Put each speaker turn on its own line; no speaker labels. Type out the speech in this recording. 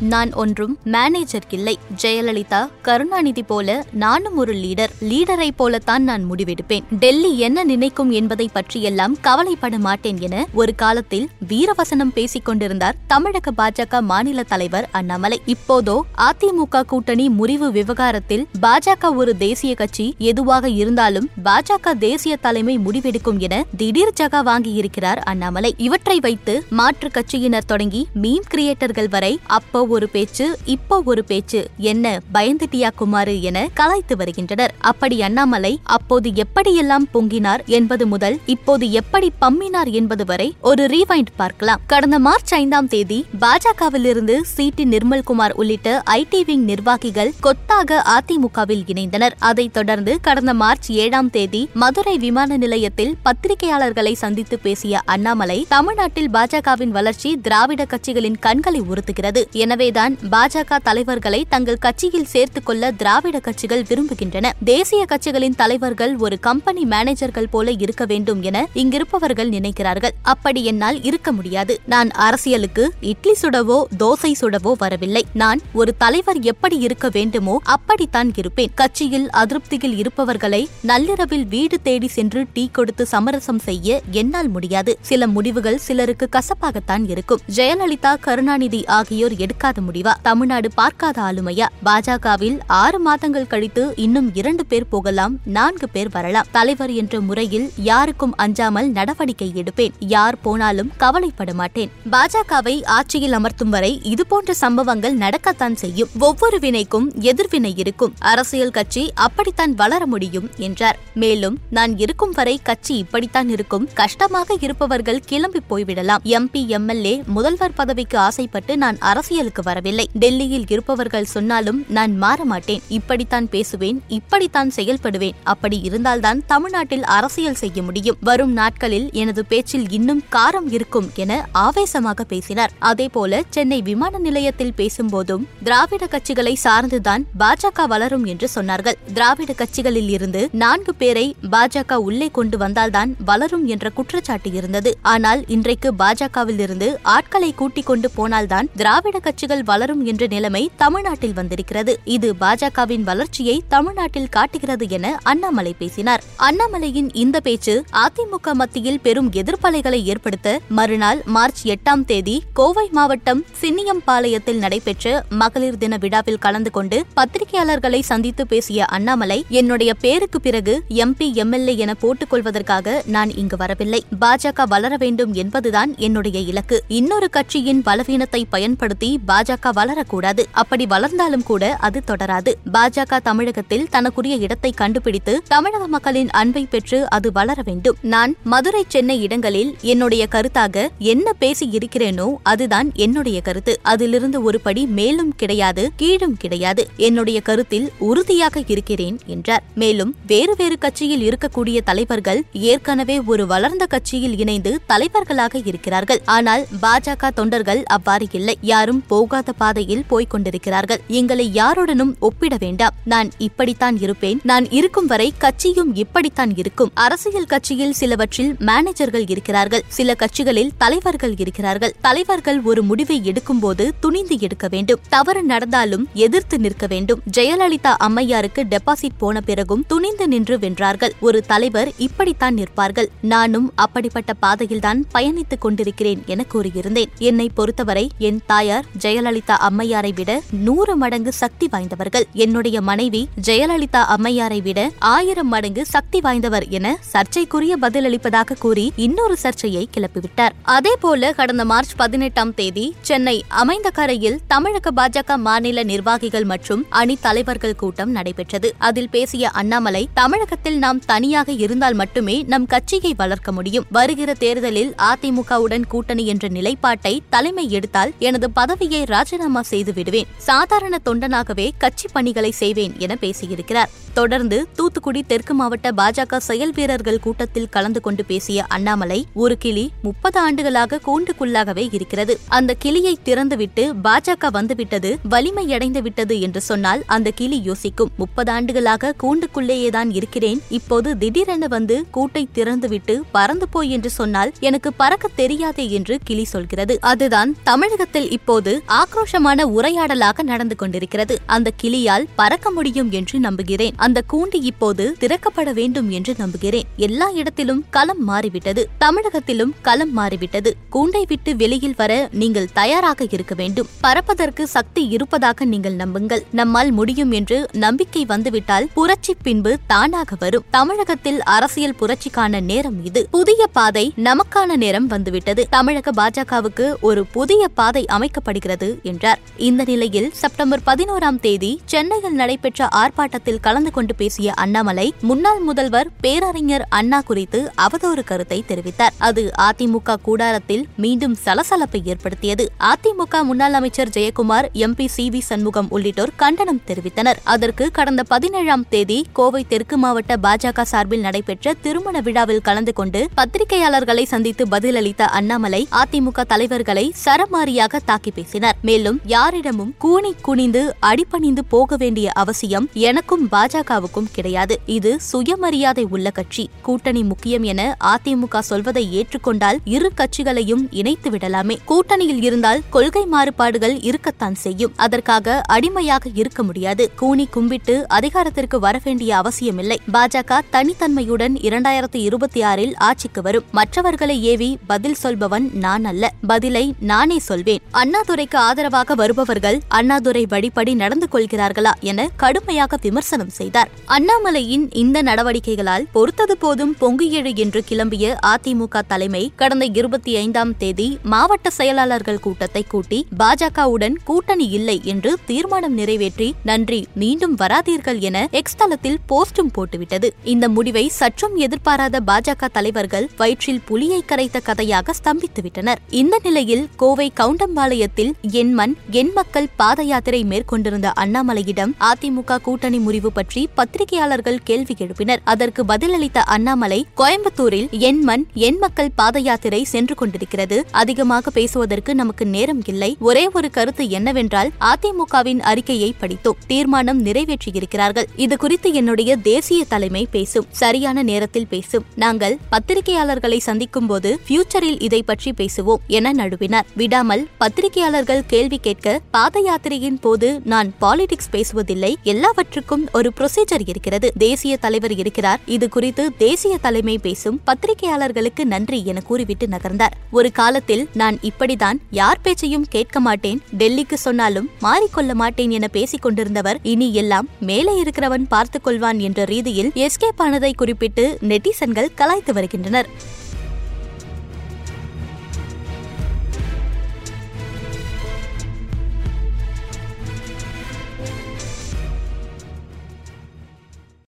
நான் ஒன்றும் மேனேஜர் இல்லை ஜெயலலிதா கருணாநிதி போல நானும் ஒரு லீடர். லீடரை போலத்தான் நான் முடிவெடுப்பேன். டெல்லி என்ன நினைக்கும் என்பதை பற்றியெல்லாம் கவலைப்பட மாட்டேன் என ஒரு காலத்தில் வீரவசனம் பேசிக் கொண்டிருந்தார் தமிழக பாஜக மாநில தலைவர் அண்ணாமலை. இப்போதோ அதிமுக கூட்டணி முறிவு விவகாரத்தில் பாஜக ஒரு தேசிய கட்சி எதுவாக இருந்தாலும் பாஜக தேசிய தலைமை முடிவெடுக்கும் என திடீர் ஜகா வாங்கியிருக்கிறார் அண்ணாமலை. இவற்றை வைத்து மாற்று கட்சியினர் தொடங்கி மீம் கிரியேட்டர்கள் வரை அப்போ ஒரு பேச்சு இப்போ ஒரு பேச்சு என்ன பயந்துட்டியா குமாரு என கலாய்த்து வருகின்றனர். அப்படி அண்ணாமலை அப்போது எப்படியெல்லாம் பொங்கினார் என்பது முதல் இப்போது எப்படி பம்மினார் என்பது வரை ஒரு ரீவைண்ட் பார்க்கலாம். கடந்த மார்ச் ஐந்தாம் தேதி பாஜகவிலிருந்து சி. டி. நிர்மல்குமார் உள்ளிட்ட ஐடி விங் நிர்வாகிகள் கொத்தாக அதிமுகவில் இணைந்தனர். அதைத் தொடர்ந்து கடந்த மார்ச் ஏழாம் தேதி மதுரை விமான நிலையத்தில் பத்திரிகையாளர்களை சந்தித்து பேசிய அண்ணாமலை தமிழ்நாட்டில் பாஜகவின் வளர்ச்சி திராவிட கட்சிகளின் கண்களை உறுத்துகிறது. எனவேதான் பாஜக தலைவர்களை தங்கள் கட்சியில் சேர்த்துக் கொள்ள திராவிட கட்சிகள் விரும்புகின்றன. தேசிய கட்சிகளின் தலைவர்கள் ஒரு கம்பெனி மேனேஜர்கள் போல இருக்க வேண்டும் என இங்கிருப்பவர்கள் நினைக்கிறார்கள். அப்படி என்னால் இருக்க முடியாது. நான் அரசியலுக்கு இட்லி சுடவோ தோசை சுடவோ வரவில்லை. நான் ஒரு தலைவர் எப்படி இருக்க வேண்டுமோ அப்படித்தான் இருப்பேன். கட்சியில் அதிருப்தியில் இருப்பவர்களை நள்ளிரவில் வீடு தேடி சென்று டீ கொடுத்து சமரசம் செய்ய என்னால் முடியாது. சில முடிவுகள் சிலருக்கு கசப்பாகத்தான் இருக்கும். ஜெயலலிதா கருணாநிதி ஆகியோர் எடுக்காத முடிவா? தமிழ்நாடு பார்க்காத ஆளுமையா? பாஜகவில் ஆறு மாதங்கள் கழித்து இன்னும் இரண்டு பேர் போகலாம் நான்கு பேர் வரலாம். தலைவர் என்ற முறையில் யாருக்கும் அஞ்சாமல் நடவடிக்கை எடுப்பேன். யார் போனாலும் கவலைப்பட மாட்டேன். பாஜகவை ஆட்சியில் அமர்த்தும் வரை இதுபோன்ற சம்பவங்கள் நடக்கத்தான் செய்யும். ஒவ்வொரு வினைக்கும் எதிர்வினை இருக்கும். அரசியல் கட்சி அப்படித்தான் வளர முடியும் என்றார். மேலும் நான் இருக்கும் வரை கட்சி இப்படித்தான் இருக்கும். கஷ்டமாக இருப்பவர்கள் கிளம்பி போய்விடலாம். எம்பி எம்எல்ஏ முதல்வர் பதவிக்கு ஆசைப்பட்டு நான் அரசியலுக்கு வரவில்லை. டெல்லியில் இருப்பவர்கள் சொன்னாலும் நான் மாற மாட்டேன். இப்படித்தான் பேசுவேன். இப்படித்தான் செயல்படுவேன். அப்படி இருந்தால்தான் தமிழ்நாட்டில் அரசியல் செய்ய முடியும். வரும் நாட்களில் எனது பேச்சில் இன்னும் காரம் இருக்கும் என ஆவேசமாக பேசினார். அதேபோல சென்னை விமான நிலையத்தில் பேசும்போதும் திராவிட கட்சிகளை சார்ந்துதான் பாஜக வளரும் என்று சொன்னார்கள். திராவிட கட்சிகளில் இருந்து நான்கு பேரை பாஜக உள்ளே கொண்டு வந்தால்தான் வளரும் என்ற குற்றச்சாட்டு இருந்தது. ஆனால் இன்றைக்கு பாஜகவில் இருந்து ஆட்களை கூட்டிக் கொண்டு போனால்தான் திராவிட கட்சிகள் வளரும் என்ற நிலைமை தமிழ்நாட்டில் வந்திருக்கிறது. இது பாஜகவின் வளர்ச்சியை தமிழ்நாட்டில் காட்டுகிறது என அண்ணாமலை பேசினார். அண்ணாமலையின் இந்த பேச்சு அதிமுக மத்தியில் பெரும் எதிர்ப்பலைகளை ஏற்படுத்த மறுநாள் மார்ச் எட்டாம் தேதி கோவை மாவட்டம் சின்னியம்பாளையத்தில் நடைபெற்ற மகளிர் தின விழாவில் கலந்து கொண்டு பத்திரிகையாளர்களை சந்தித்து பேசிய அண்ணாமலை என்னுடைய பேருக்கு பிறகு எம்பி எம்எல்ஏ என போட்டுக் கொள்வதற்காக நான் இங்கு வரவில்லை. பாஜக வளர வேண்டும் என்பதுதான் என்னுடைய இலக்கு. இன்னொரு கட்சியின் பலவீனத்தை பயன்படுத்தி பாஜக வளரக்கூடாது. அப்படி வளர்ந்தாலும் கூட அது தொடராது. பாஜக தமிழகத்தில் தனக்குரிய இடத்தை கண்டுபிடித்து தமிழக மக்களின் அன்பை பெற்று அது வளர வேண்டும். நான் மதுரை சென்னை இடங்களில் என்னுடைய கருத்தாக என்ன பேசி இருக்கிறேனோ அதுதான் என்னுடைய கருத்து. அதிலிருந்து ஒரு படி மேலும் கிடையாது கீழும் கிடையாது. என்னுடைய கருத்தில் உறுதியாக இருக்கிறேன் என்றார். மேலும் வேறு வேறு கட்சியில் இருக்கக்கூடிய தலைவர்கள் ஏற்கனவே ஒரு வளர்ந்த கட்சியில் இணைந்து தலைவர்களாக இருக்கிறார்கள். ஆனால் பாஜக தொண்டர்கள் அவ்வாறு இல்லை. யாரும் போ போகாத பாதையில் போய்க் கொண்டிருக்கிறார்கள். எங்களை யாருடனும் ஒப்பிட வேண்டாம். நான் இப்படித்தான் இருப்பேன். நான் இருக்கும் வரை கட்சியும் இப்படித்தான் இருக்கும். அரசியல் கட்சியில் சிலவற்றில் மேனேஜர்கள் இருக்கிறார்கள். சில கட்சிகளில் தலைவர்கள் இருக்கிறார்கள். தலைவர்கள் ஒரு முடிவை எடுக்கும்போது துணிந்து எடுக்க வேண்டும். தவறு நடந்தாலும் எதிர்த்து நிற்க வேண்டும். ஜெயலலிதா அம்மையாருக்கு டெபாசிட் போன பிறகும் துணிந்து நின்று வென்றார்கள். ஒரு தலைவர் இப்படித்தான் நிற்பார்கள். நானும் அப்படிப்பட்ட பாதையில்தான் பயணித்துக் கொண்டிருக்கிறேன் என கூறியிருந்தேன். என்னை பொறுத்தவரை என் தாயார் ஜெய ஜெயலலிதா அம்மையாரை விட நூறு மடங்கு சக்தி வாய்ந்தவர்கள். என்னுடைய மனைவி ஜெயலலிதா அம்மையாரை விட ஆயிரம் மடங்கு சக்தி வாய்ந்தவர் என சர்ச்சைக்குரிய பதிலளிப்பதாக கூறி இன்னொரு சர்ச்சையை கிளப்பிவிட்டார். அதேபோல கடந்த மார்ச் பதினெட்டாம் தேதி சென்னை அமைந்த கரையில் தமிழக பாஜக மாநில நிர்வாகிகள் மற்றும் அணி தலைவர்கள் கூட்டம் நடைபெற்றது. அதில் பேசிய அண்ணாமலை தமிழகத்தில் நாம் தனியாக இருந்தால் மட்டுமே நம் கட்சியை வளர்க்க முடியும். வருகிற தேர்தலில் அதிமுகவுடன் கூட்டணி என்ற நிலைப்பாட்டை தலைமை எடுத்தால் எனது பதவியை ராஜினாமா செய்து விடுவேன் சாதாரண தொண்டனாகவே கட்சி பணிகளை செய்வேன் என பேசியிருக்கிறார். தொடர்ந்து தூத்துக்குடி தெற்கு மாவட்ட பாஜக செயல் வீரர்கள் கூட்டத்தில் கலந்து கொண்டு பேசிய அண்ணாமலை ஒரு கிளி முப்பது ஆண்டுகளாக கூண்டுக்குள்ளாகவே இருக்கிறது. அந்த கிளியை திறந்துவிட்டு பாஜக வந்துவிட்டது வலிமையடைந்து விட்டது என்று சொன்னால் அந்த கிளி யோசிக்கும். முப்பது ஆண்டுகளாக கூண்டுக்குள்ளேயேதான் இருக்கிறேன் இப்போது திடீரென வந்து கூட்டை திறந்துவிட்டு பறந்து போய் என்று சொன்னால் எனக்கு பறக்க தெரியாதே என்று கிளி சொல்கிறது. அதுதான் தமிழகத்தில் இப்போது ஆக்ரோஷமான உரையாடலாக நடந்து கொண்டிருக்கிறது. அந்த கிளியால் பறக்க முடியும் என்று நம்புகிறேன். அந்த கூண்டு இப்போது திறக்கப்பட வேண்டும் என்று நம்புகிறேன். எல்லா இடத்திலும் களம் மாறிவிட்டது. தமிழகத்திலும் களம் மாறிவிட்டது. கூண்டை விட்டு வெளியில் வர நீங்கள் தயாராக இருக்க வேண்டும். பறப்பதற்கு சக்தி இருப்பதாக நீங்கள் நம்புங்கள். நம்மால் முடியும் என்று நம்பிக்கை வந்துவிட்டால் புரட்சி பின்பு தானாக வரும். தமிழகத்தில் அரசியல் புரட்சிக்கான நேரம் இது. புதிய பாதை நமக்கான நேரம் வந்துவிட்டது. தமிழக பாஜகவுக்கு ஒரு புதிய பாதை அமைக்கப்படுகிறது என்றார். இந்த நிலையில் செப்டம்பர் பதினோராம் தேதி சென்னையில் நடைபெற்ற ஆர்ப்பாட்டத்தில் கலந்து கொண்டு பேசிய அண்ணாமலை முன்னாள் முதல்வர் பேரறிஞர் அண்ணா குறித்து அவதூறு கருத்தை தெரிவித்தார். அது அதிமுக கூடாரத்தில் மீண்டும் சலசலப்பை ஏற்படுத்தியது. அதிமுக முன்னாள் அமைச்சர் Jayakumar MP C. V. Shanmugam உள்ளிட்டோர் கண்டனம் தெரிவித்தனர். அதற்கு கடந்த பதினேழாம் தேதி கோவை தெற்கு மாவட்ட பாஜக சார்பில் நடைபெற்ற திருமண விழாவில் கலந்து கொண்டு பத்திரிகையாளர்களை சந்தித்து பதிலளித்த அண்ணாமலை அதிமுக தலைவர்களை சரமாரியாக தாக்கி பேசினார். மேலும் யாரிடமும் கூனி குனிந்து அடிபணிந்து போக வேண்டிய அவசியம் எனக்கும் பாஜக பாஜகவுக்கும் கிடையாது. இது சுயமரியாதை உள்ள கட்சி. கூட்டணி முக்கியம் என அதிமுக சொல்வதை ஏற்றுக்கொண்டால் இரு கட்சிகளையும் இணைத்து விடலாமே. கூட்டணியில் இருந்தால் கொள்கை மாறுபாடுகள் இருக்கத்தான் செய்யும். அதற்காக அடிமையாக இருக்க முடியாது. கூனி கும்பிட்டு அதிகாரத்திற்கு வரவேண்டிய அவசியமில்லை. பாஜக தனித்தன்மையுடன் இரண்டாயிரத்து இருபத்தி ஆறில் ஆட்சிக்கு வரும். மற்றவர்களை ஏவி பதில் சொல்பவன் நான் அல்ல. பதிலை நானே சொல்வேன். அண்ணாதுரைக்கு ஆதரவாக வருபவர்கள் அண்ணாதுரை வழிபடி நடந்து கொள்கிறார்களா என கடுமையாக விமர்சனம் செய்தார் அண்ணாமலையின் இந்த நடவடிக்கைகளால் பொறுத்தது போதும் பொங்கு ஏழு என்று கிளம்பிய அதிமுக தலைமை கடந்த இருபத்தி ஐந்தாம் தேதி மாவட்ட செயலாளர்கள் கூட்டத்தை கூட்டி பாஜகவுடன் கூட்டணி இல்லை என்று தீர்மானம் நிறைவேற்றி நன்றி மீண்டும் வராதீர்கள் என எக்ஸ் தளத்தில் போஸ்டும் போட்டுவிட்டது. இந்த முடிவை சற்றும் எதிர்பாராத பாஜக தலைவர்கள் வயிற்றில் புலியை கரைத்த கதையாக ஸ்தம்பித்துவிட்டனர் இந்த நிலையில் கோவை கவுண்டம்பாளையத்தில் என் மண் என் மக்கள் பாத யாத்திரை மேற்கொண்டிருந்த அண்ணாமலையிடம் அதிமுக கூட்டணி முறிவு பற்றி பற்றி பத்திரிகையாளர்கள் கேள்வி எழுப்பினர். அதற்கு பதிலளித்த அண்ணாமலை கோயம்புத்தூரில் என் மண் என் மக்கள் பாத யாத்திரை சென்று கொண்டிருக்கிறது. அதிகமாக பேசுவதற்கு நமக்கு நேரம் இல்லை. ஒரே ஒரு கருத்து என்னவென்றால் அதிமுகவின் அறிக்கையை படித்தோம். தீர்மானம் நிறைவேற்றியிருக்கிறார்கள். இது குறித்து என்னுடைய தேசிய தலைமை பேசும். சரியான நேரத்தில் பேசும். நாங்கள் பத்திரிகையாளர்களை சந்திக்கும் போது ஃபியூச்சரில் இதை பற்றி பேசுவோம் என நடுவினார். விடாமல் பத்திரிகையாளர்கள் கேள்வி கேட்க பாத யாத்திரையின் போது நான் பாலிடிக்ஸ் பேசுவதில்லை. எல்லாவற்றுக்கும் ஒரு ப்ரொசீஜர் இருக்கிறது. தேசிய தலைவர் இருக்கிறார். இது குறித்து தேசிய தலைமை பேசும் பத்திரிகையாளர்களுக்கு நன்றி என கூறிவிட்டு நகர்ந்தார். ஒரு காலத்தில் நான் இப்படிதான் யார் பேச்சையும் கேட்க மாட்டேன் டெல்லிக்கு சொன்னாலும் மாறிக்கொள்ள மாட்டேன் என பேசிக் கொண்டிருந்தவர் இனி எல்லாம் மேலே இருக்கிறவன் பார்த்துக் கொள்வான் என்ற ரீதியில் எஸ்கேப் ஆனதை குறிப்பிட்டு நெட்டிசன்கள் கலாய்த்து வருகின்றனர்.